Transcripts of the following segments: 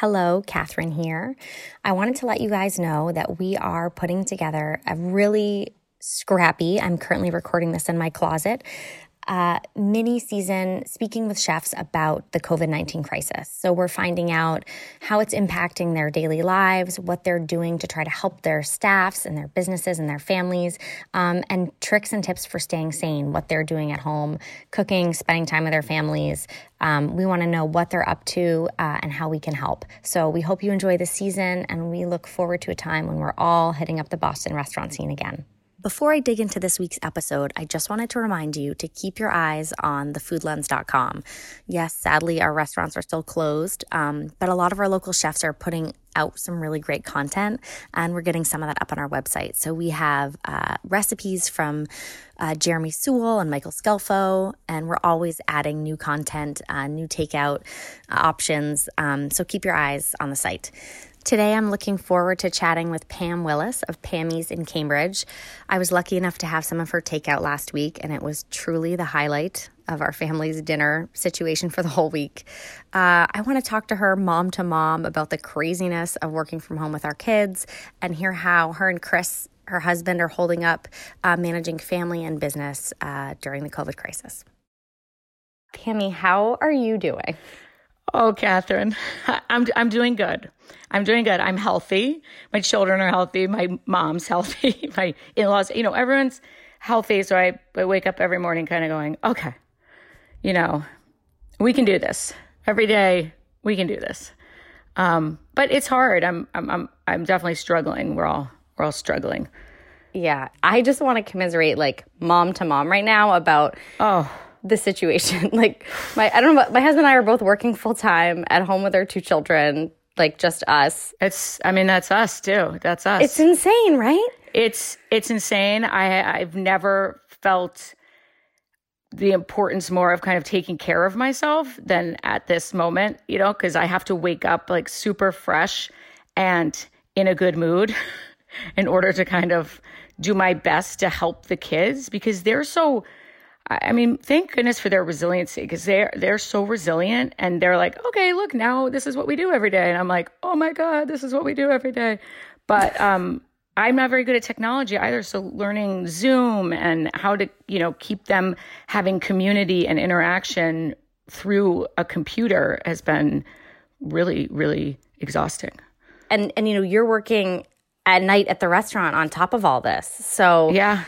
Hello, Catherine here. I wanted to let you guys know that we are putting together a really scrappy, I'm currently recording this in my closet, uh, mini season speaking with chefs about the COVID 19 crisis. So we're finding out how it's impacting their daily lives, what they're doing to try to help their staffs and their businesses and their families, um, and tricks and tips for staying sane, what they're doing at home, cooking, spending time with their families. Um, we want to know what they're up to uh, and how we can help. So we hope you enjoy the season, and we look forward to a time when we're all hitting up the Boston restaurant scene again. Before I dig into this week's episode, I just wanted to remind you to keep your eyes on thefoodlens.com. Yes, sadly, our restaurants are still closed, um, but a lot of our local chefs are putting out some really great content, and we're getting some of that up on our website. So we have uh, recipes from uh, Jeremy Sewall and Michael Scelfo, and we're always adding new content, uh, new takeout uh, options. Um, so keep your eyes on the site. Today, I'm looking forward to chatting with Pam Willis of Pammy's in Cambridge. I was lucky enough to have some of her takeout last week, and it was truly the highlight of our family's dinner situation for the whole week. Uh, I want to talk to her mom to mom about the craziness of working from home with our kids and hear how her and Chris, her husband, are holding up uh, managing family and business uh, during the COVID crisis. Pammy, how are you doing? Oh, Catherine, I'm I'm doing good. I'm doing good. I'm healthy. My children are healthy. My mom's healthy. My in-laws, you know, everyone's healthy. So I, I wake up every morning kind of going, okay, you know, we can do this every day. We can do this. Um, but it's hard. I'm I'm I'm I'm definitely struggling. We're all we're all struggling. Yeah, I just want to commiserate like mom to mom right now about oh the situation. like my I don't know, my husband and I are both working full time at home with our two children, like just us. It's I mean that's us too. That's us. It's insane, right? It's it's insane. I I've never felt the importance more of kind of taking care of myself than at this moment, you know, because I have to wake up like super fresh and in a good mood in order to kind of do my best to help the kids because they're so I mean, thank goodness for their resiliency because they're they're so resilient and they're like, okay, look, now this is what we do every day, and I'm like, oh my god, this is what we do every day. But um, I'm not very good at technology either, so learning Zoom and how to you know keep them having community and interaction through a computer has been really really exhausting. And and you know you're working at night at the restaurant on top of all this, so yeah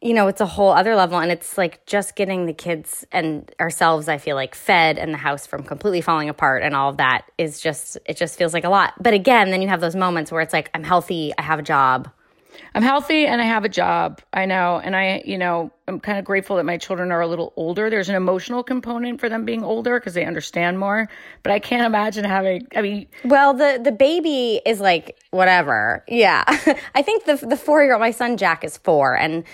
you know, it's a whole other level. And it's like just getting the kids and ourselves, I feel like, fed and the house from completely falling apart and all of that is just, it just feels like a lot. But again, then you have those moments where it's like, I'm healthy, I have a job. I'm healthy and I have a job. I know. And I, you know, I'm kind of grateful that my children are a little older. There's an emotional component for them being older because they understand more. But I can't imagine having, I mean, well, the, the baby is like, whatever. Yeah. I think the, the four year old, my son Jack is four and,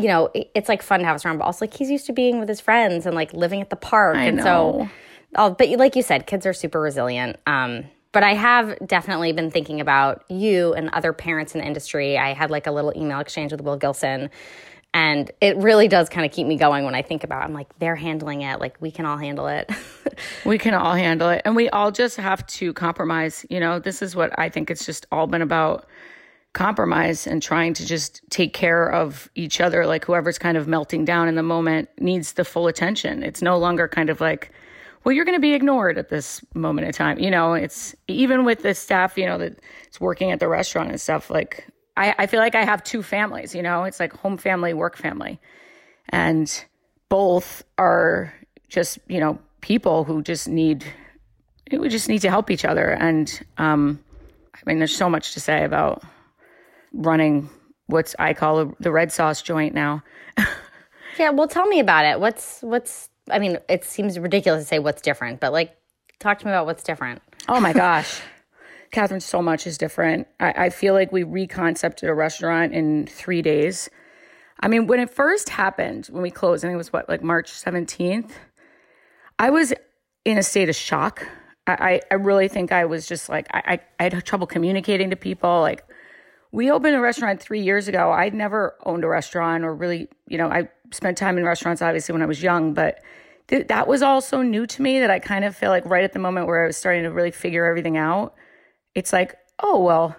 you know, it's like fun to have us around, but also like he's used to being with his friends and like living at the park. I and know. so, oh, but like you said, kids are super resilient. Um, but I have definitely been thinking about you and other parents in the industry. I had like a little email exchange with Will Gilson, and it really does kind of keep me going when I think about. It. I'm like, they're handling it. Like we can all handle it. we can all handle it, and we all just have to compromise. You know, this is what I think it's just all been about compromise and trying to just take care of each other like whoever's kind of melting down in the moment needs the full attention. It's no longer kind of like well you're going to be ignored at this moment in time. You know it's even with the staff you know that's working at the restaurant and stuff like I, I feel like i have two families you know? It's like home family work family. And both are just you know people who just need we just need to help each other. And um i mean there's so much to say about running what's I call the red sauce joint now. yeah, well, tell me about it. What's what's? I mean, it seems ridiculous to say what's different, but like, talk to me about what's different. Oh my gosh, Catherine, so much is different. I, I feel like we reconcepted a restaurant in three days. I mean, when it first happened, when we closed, I think it was what like March seventeenth. I was in a state of shock. I, I really think I was just like I, I, I had trouble communicating to people. Like we opened a restaurant three years ago. I'd never owned a restaurant or really, you know, I spent time in restaurants obviously when I was young, but th- that was all so new to me that I kind of feel like right at the moment where I was starting to really figure everything out, it's like, oh, well,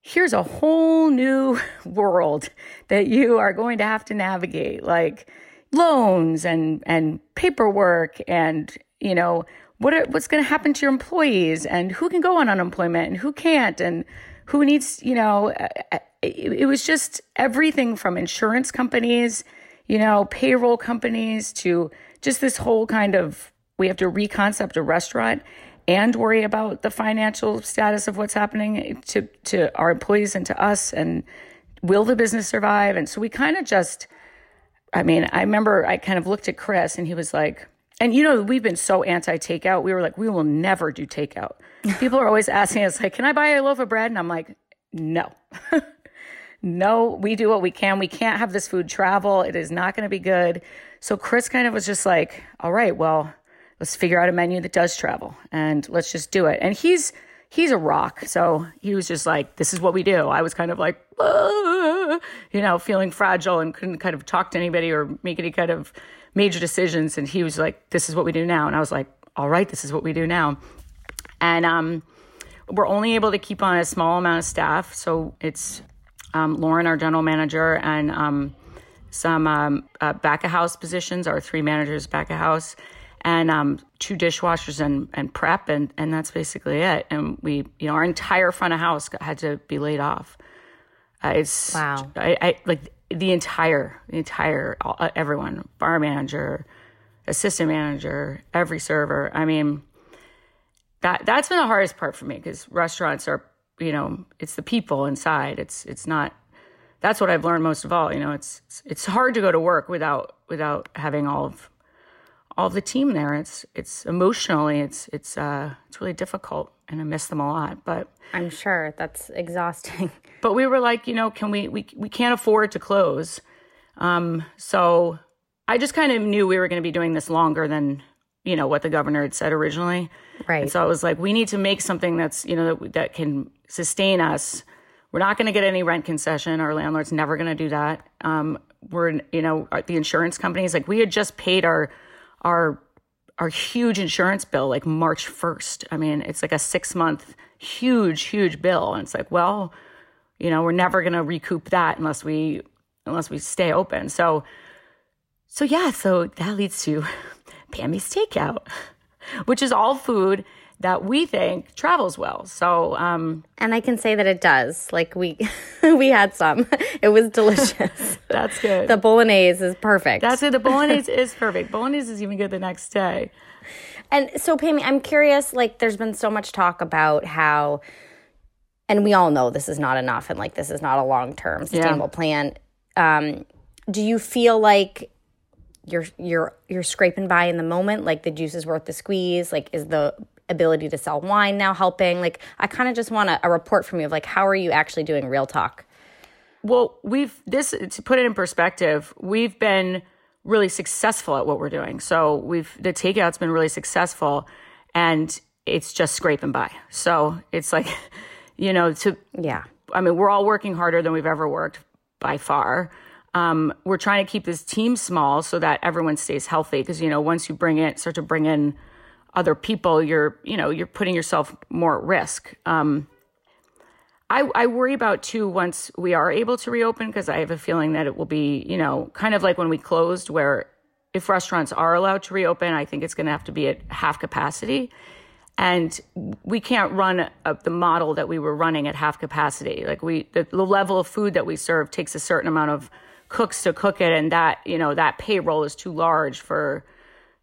here's a whole new world that you are going to have to navigate, like loans and, and paperwork and, you know, what are, what's going to happen to your employees and who can go on unemployment and who can't and who needs, you know, it, was just everything from insurance companies, you know, payroll companies to just this whole kind of we have to reconcept a restaurant and worry about the financial status of what's happening to to our employees and to us and will the business survive? And so we kind of just i mean i remember i kind of looked at chris and he was like and you know we've been so anti takeout we were like we will never do takeout people are always asking us like can i buy a loaf of bread and i'm like no no we do what we can we can't have this food travel it is not going to be good so Chris kind of was just like, all right, well, let's figure out a menu that does travel and let's just do it. And he's he's a rock. So he was just like, this is what we do. I was kind of like, ah, you know, feeling fragile and couldn't kind of talk to anybody or make any kind of major decisions. And he was like, this is what we do now. And I was like, all right, this is what we do now. And um, we're only able to keep on a small amount of staff. So it's um, Lauren, our general manager, and um, some um, uh, back of house positions, our three managers back of house, and um, two dishwashers and, and prep, and, and that's basically it. And we, you know, our entire front of house had to be laid off. Uh, it's wow. I, I like the entire, the entire, uh, everyone, bar manager, assistant manager, every server. I mean, that that's been the hardest part for me because restaurants are, you know, it's the people inside. It's it's not that's what I've learned most of all. You know, it's it's hard to go to work without without having all of all of the team there. It's it's emotionally it's it's uh it's really difficult, and I miss them a lot. But I'm sure that's exhausting. But we were like, you know, can we we we can't afford to close, um, so I just kind of knew we were going to be doing this longer than you know what the governor had said originally. Right. And so I was like, we need to make something that's you know that, that can sustain us we're not going to get any rent concession. Our landlord's never going to do that. Um, we're, you know, the insurance companies, like we had just paid our, our, our huge insurance bill like March 1st. I mean, it's like a six month, huge, huge bill. And it's like, well, you know, we're never going to recoup that unless we, unless we stay open. So, so yeah, so that leads to Pammy's Takeout, which is all food that we think travels well. So, um, and I can say that it does. Like we we had some. It was delicious. That's good. The bolognese is perfect. That's it. The bolognese is perfect. Bolognese is even good the next day. And so, Pammy, I'm curious. Like, there's been so much talk about how, and we all know this is not enough, and like this is not a long term sustainable yeah. plan. Um, do you feel like you're you're you're scraping by in the moment like the juice is worth the squeeze like is the ability to sell wine now helping? Like, I kind of just want a, a report from you of like, how are you actually doing real talk? Well, we've this to put it in perspective, we've been really successful at what we're doing. So we've the takeout's been really successful and it's just scraping by. So it's like, you know, to yeah. I mean, we're all working harder than we've ever worked by far. Um, we're trying to keep this team small so that everyone stays healthy because you know once you bring it start to bring in other people, you're you know you're putting yourself more at risk. Um, I, I worry about too once we are able to reopen because I have a feeling that it will be you know kind of like when we closed where if restaurants are allowed to reopen, I think it's going to have to be at half capacity. And we can't run a, the model that we were running at half capacity. Like we, the, the level of food that we serve takes a certain amount of cooks to cook it, and that you know that payroll is too large for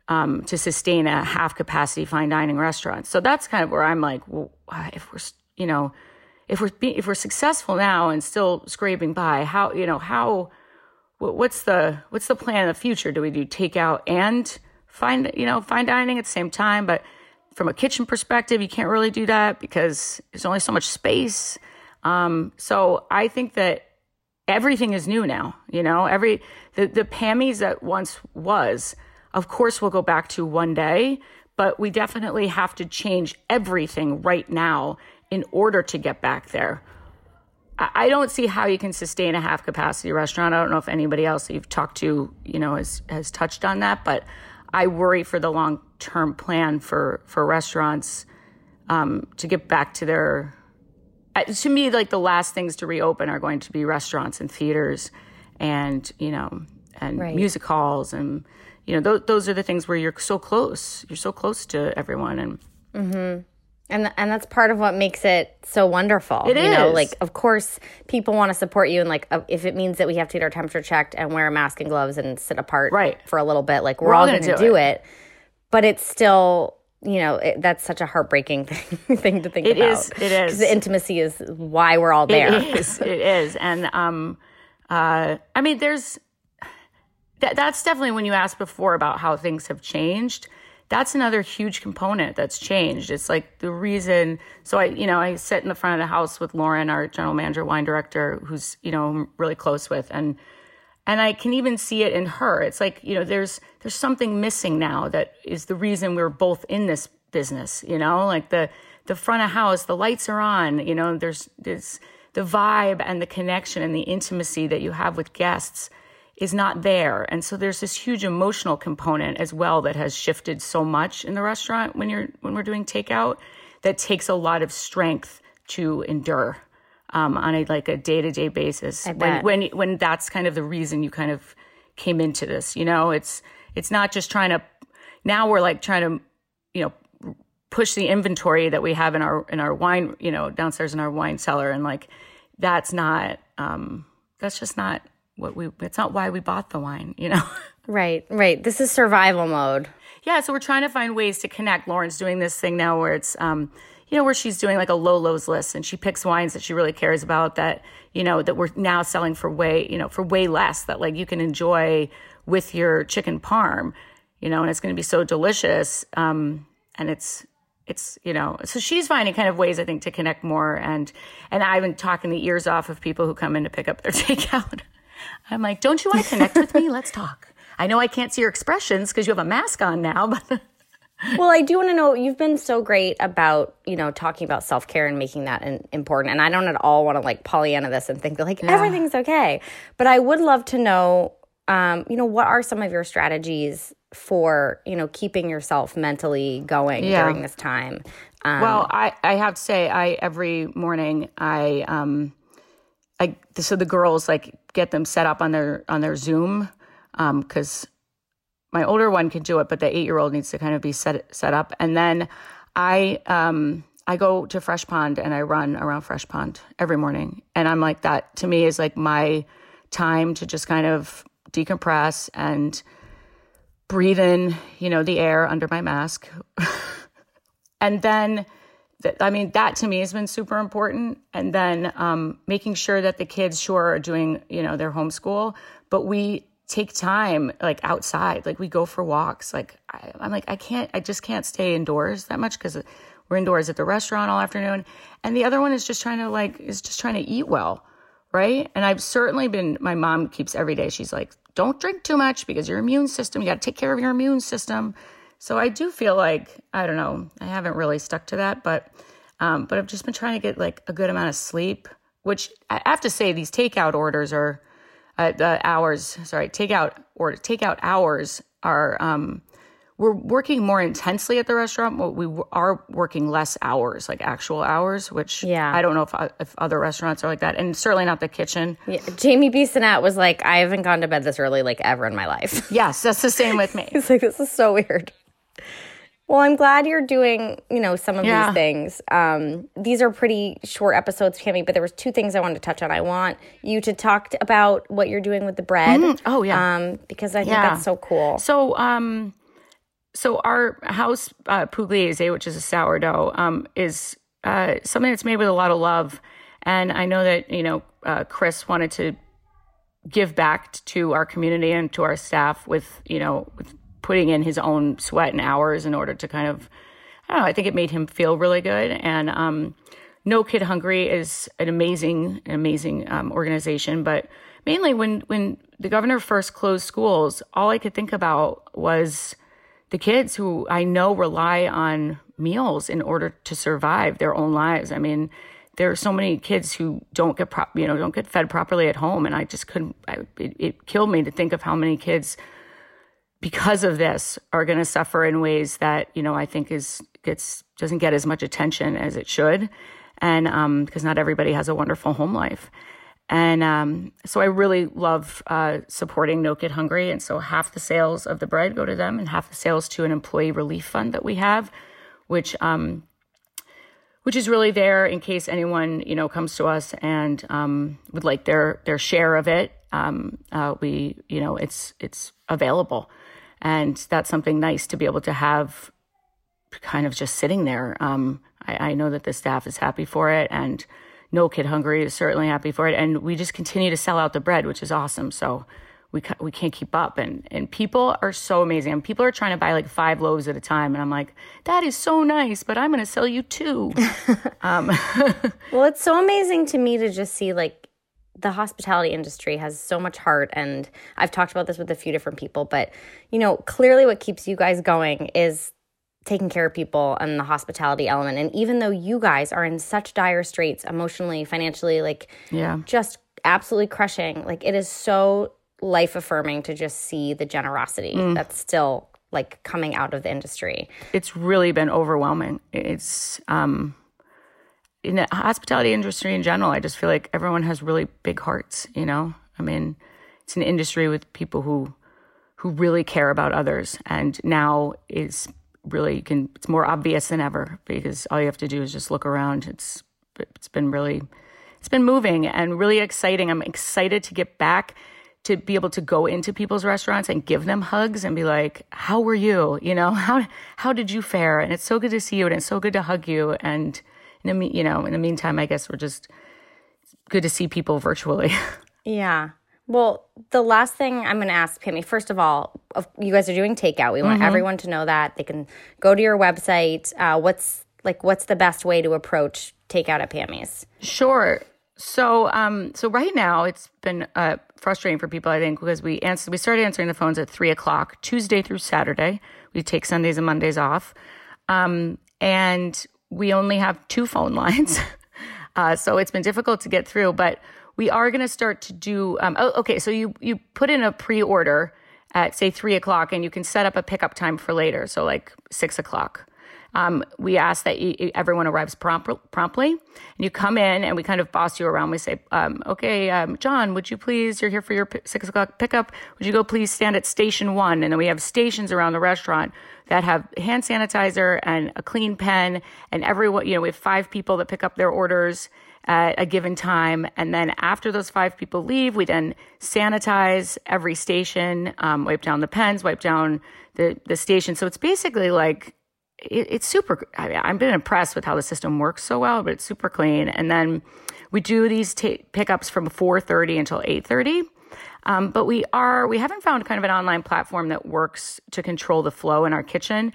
um, to sustain a half capacity fine dining restaurant. So that's kind of where I'm like, well, if we're, you know, if we're be, if we're successful now and still scraping by, how you know how what's the what's the plan in the future? Do we do takeout and fine you know fine dining at the same time? But from a kitchen perspective, you can't really do that because there's only so much space. Um, so I think that everything is new now. You know, every the the Pammy's that once was of course, we'll go back to one day, but we definitely have to change everything right now in order to get back there. I don't see how you can sustain a half capacity restaurant. I don't know if anybody else you've talked to, you know, has, has touched on that, but I worry for the long term plan for for restaurants um, to get back to their. To me, like the last things to reopen are going to be restaurants and theaters, and you know, and right. music halls, and you know, th- those are the things where you're so close. You're so close to everyone, and. Mm-hmm. And and that's part of what makes it so wonderful. It you is. know, like of course people want to support you and like uh, if it means that we have to get our temperature checked and wear a mask and gloves and sit apart right. for a little bit, like we're, we're all, going to do, do it. it. But it's still you know it, that's such a heartbreaking thing, thing to think it about. It is. It is the intimacy is why we're all there. It is. it is. And um, uh, I mean, there's that. That's definitely when you asked before about how things have changed that's another huge component that's changed. It's like the reason. So I, you know, I sit in the front of the house with Lauren, our general manager, wine director, who's you know I'm really close with, and and I can even see it in her. It's like you know, there's there's something missing now that is the reason we're both in this business. You know, like the the front of house, the lights are on. You know, there's there's the vibe and the connection and the intimacy that you have with guests is not there. And so there's this huge emotional component as well that has shifted so much in the restaurant when you're when we're doing takeout that takes a lot of strength to endure um, on a like a day to day basis. When when when that's kind of the reason you kind of came into this, you know, it's it's not just trying to now we're like trying to, you know, push the inventory that we have in our in our wine, you know, downstairs in our wine cellar and like that's not um that's just not what we it's not why we bought the wine, you know. Right, right. This is survival mode. Yeah, so we're trying to find ways to connect. Lauren's doing this thing now where it's um you know where she's doing like a low lows list and she picks wines that she really cares about that you know that we're now selling for way you know for way less that like you can enjoy with your chicken parm you know and it's going to be so delicious um and it's it's you know so she's finding kind of ways i think to connect more and and i've been talking the ears off of people who come in to pick up their takeout I'm like, don't you want to connect with me? Let's talk. I know I can't see your expressions because you have a mask on now, but. Well, I do want to know. You've been so great about you know talking about self care and making that in, important. And I don't at all want to like Pollyanna this and think that like yeah. everything's okay. But I would love to know, um, you know, what are some of your strategies for you know keeping yourself mentally going yeah. during this time? Um, well, I I have to say, I every morning I um I so the girls like get them set up on their on their Zoom because um, my older one can do it, but the eight year old needs to kind of be set set up. And then I um, I go to Fresh Pond and I run around Fresh Pond every morning, and I'm like that to me is like my time to just kind of decompress and breathe in, you know, the air under my mask, and then I mean, that to me has been super important. And then um, making sure that the kids, sure, are doing, you know, their homeschool, but we take time like outside, like we go for walks. Like I, I'm like, I can't, I just can't stay indoors that much because we're indoors at the restaurant all afternoon. And the other one is just trying to like, is just trying to eat well. Right. And I've certainly been, my mom keeps every day, she's like, don't drink too much because your immune system, you got to take care of your immune system. So I do feel like I don't know. I haven't really stuck to that, but um, but I've just been trying to get like a good amount of sleep. Which I have to say, these takeout orders are uh, the hours. Sorry, takeout or takeout hours are. Um, we're working more intensely at the restaurant. But we are working less hours, like actual hours, which yeah. I don't know if, if other restaurants are like that, and certainly not the kitchen. Yeah. Jamie Bissonnette was like, I haven't gone to bed this early like ever in my life. Yes, that's the same with me. He's like, this is so weird. Well, I'm glad you're doing, you know, some of yeah. these things. Um, these are pretty short episodes, Cami, but there was two things I wanted to touch on. I want you to talk about what you're doing with the bread. Mm, oh yeah, um, because I think yeah. that's so cool. So, um, so our house uh, pugliese, which is a sourdough, um, is uh, something that's made with a lot of love, and I know that you know uh, Chris wanted to give back to our community and to our staff with you know with putting in his own sweat and hours in order to kind of, I don't know, I think it made him feel really good. And um, No Kid Hungry is an amazing, amazing um, organization. But mainly when, when the governor first closed schools, all I could think about was the kids who I know rely on meals in order to survive their own lives. I mean, there are so many kids who don't get prop, you know, don't get fed properly at home, and I just couldn't. I, it, it killed me to think of how many kids because of this are going to suffer in ways that you know I think is gets doesn't get as much attention as it should, and um, because not everybody has a wonderful home life. And um, so I really love uh, supporting No Kid Hungry. And so half the sales of the bread go to them and half the sales to an employee relief fund that we have, which um, which is really there in case anyone you know comes to us and um, would like their their share of it. Um, uh, we you know it's it's available, and that's something nice to be able to have, kind of just sitting there. Um, I, I know that the staff is happy for it and no Kid Hungry is certainly happy for it. And we just continue to sell out the bread, which is awesome. So we, we can't keep up. And, and people are so amazing. And people are trying to buy like five loaves at a time. And I'm like, that is so nice, but I'm going to sell you two. um. well, it's so amazing to me to just see like the hospitality industry has so much heart and I've talked about this with a few different people but you know clearly what keeps you guys going is taking care of people and the hospitality element. And even though you guys are in such dire straits emotionally, financially, like yeah, just absolutely crushing, like it is so life affirming to just see the generosity mm. that's still like coming out of the industry. It's really been overwhelming. It's um in the hospitality industry in general, I just feel like everyone has really big hearts, you know? I mean, it's an industry with people who who really care about others. And now is really can it's more obvious than ever because all you have to do is just look around. It's it's been really it's been moving and really exciting. I'm excited to get back to be able to go into people's restaurants and give them hugs and be like how were you? You know how how did you fare? And it's so good to see you and it's so good to hug you. And in the you know in the meantime i guess we're just good to see people virtually yeah well, the last thing I'm going to ask Pammy, first of all, you guys are doing takeout. We want mm-hmm. everyone to know that they can go to your website. Uh, what's like, what's the best way to approach takeout at Pammy's? Sure. So, um, so right now it's been uh, frustrating for people, I think, because we answer, we started answering the phones at three o'clock Tuesday through Saturday. We take Sundays and Mondays off, um, and we only have two phone lines. uh, so it's been difficult to get through, but we are going to start to do. Um, oh, okay, so you you put in a pre order at say three o'clock, and you can set up a pickup time for later, so like six o'clock. Um, we ask that you, everyone arrives prompt, promptly, and you come in, and we kind of boss you around. We say, um, "Okay, um, John, would you please? You're here for your p- six o'clock pickup. Would you go please stand at station one?" And then we have stations around the restaurant that have hand sanitizer and a clean pen, and everyone, you know, we have five people that pick up their orders at a given time. And then after those five people leave, we then sanitize every station, um, wipe down the pens, wipe down the, the station. So it's basically like, it, it's super, I mean, I've been impressed with how the system works so well, but it's super clean. And then we do these t- pickups from 4.30 until 8.30. Um, but we are, we haven't found kind of an online platform that works to control the flow in our kitchen.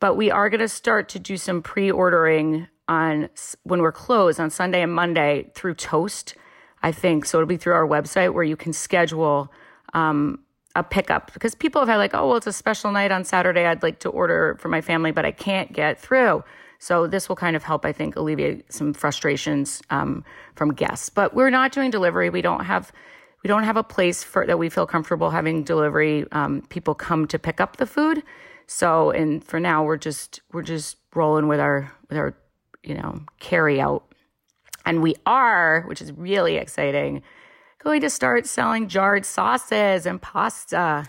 But we are going to start to do some pre ordering on when we're closed on Sunday and Monday through Toast, I think. So it'll be through our website where you can schedule um, a pickup because people have had like, oh, well, it's a special night on Saturday. I'd like to order for my family, but I can't get through. So this will kind of help, I think, alleviate some frustrations um, from guests. But we're not doing delivery. We don't have we don't have a place for that we feel comfortable having delivery. Um, people come to pick up the food. So and for now, we're just we're just rolling with our with our you know, carry out. And we are, which is really exciting, going to start selling jarred sauces and pasta.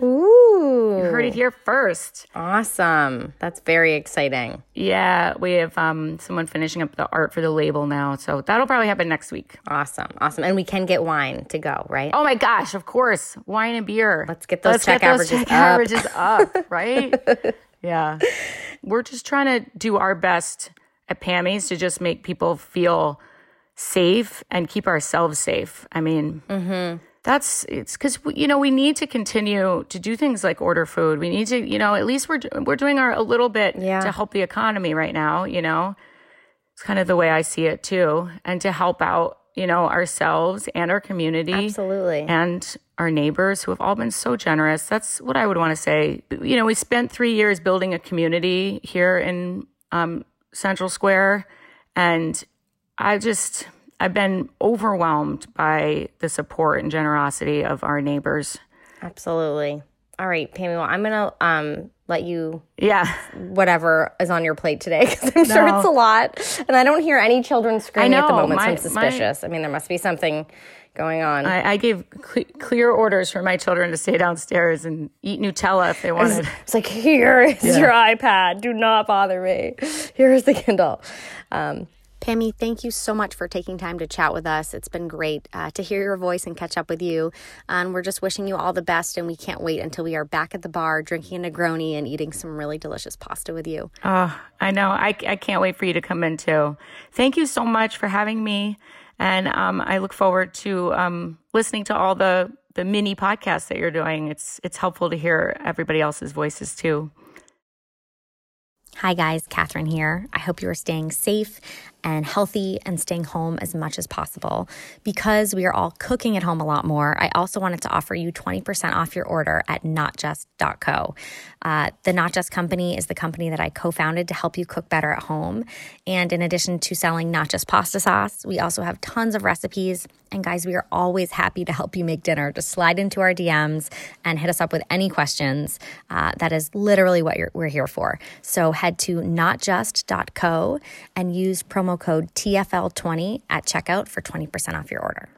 Ooh. You heard it here first. Awesome. That's very exciting. Yeah, we have um, someone finishing up the art for the label now. So that'll probably happen next week. Awesome. Awesome. And we can get wine to go, right? Oh my gosh, of course. Wine and beer. Let's get those Let's check get those averages check up. averages up, right? yeah. We're just trying to do our best at Pammy's to just make people feel safe and keep ourselves safe. I mean, mm-hmm. that's it's because you know we need to continue to do things like order food. We need to you know at least we're we're doing our a little bit yeah. to help the economy right now. You know, it's kind of the way I see it too, and to help out you know ourselves and our community, absolutely, and our neighbors who have all been so generous. That's what I would want to say. You know, we spent three years building a community here in um, Central Square. And I just, I've been overwhelmed by the support and generosity of our neighbors. Absolutely. All right, Pammy. Well, I'm gonna um let you Yeah. whatever is on your plate today because I'm sure it's a lot, and I don't hear any children screaming know, at the moment. so my- I'm suspicious. I mean, there must be something going on. I, I gave cle clear orders for my children to stay downstairs and eat Nutella if they wanted. It's like, here is your iPad. Do not bother me. Here's the Kindle. Um, Pammy, thank you so much for taking time to chat with us. It's been great uh, to hear your voice and catch up with you. And we're just wishing you all the best. And we can't wait until we are back at the bar drinking a Negroni and eating some really delicious pasta with you. Oh, I know. I, I can't wait for you to come in too. Thank you so much for having me. And um, I look forward to um, listening to all the, the mini podcasts that you're doing. It's, it's helpful to hear everybody else's voices too. Hi, guys. Catherine here. I hope you are staying safe and healthy and staying home as much as possible. Because we are all cooking at home a lot more, I also wanted to offer you 20% off your order at notjust.co. Uh, the Not Just Company is the company that I co founded to help you cook better at home. And in addition to selling not just pasta sauce, we also have tons of recipes. And guys, we are always happy to help you make dinner. Just slide into our DMs and hit us up with any questions. Uh, that is literally what we're here for. So head to notjust.co and use promo code TFL20 at checkout for 20% off your order.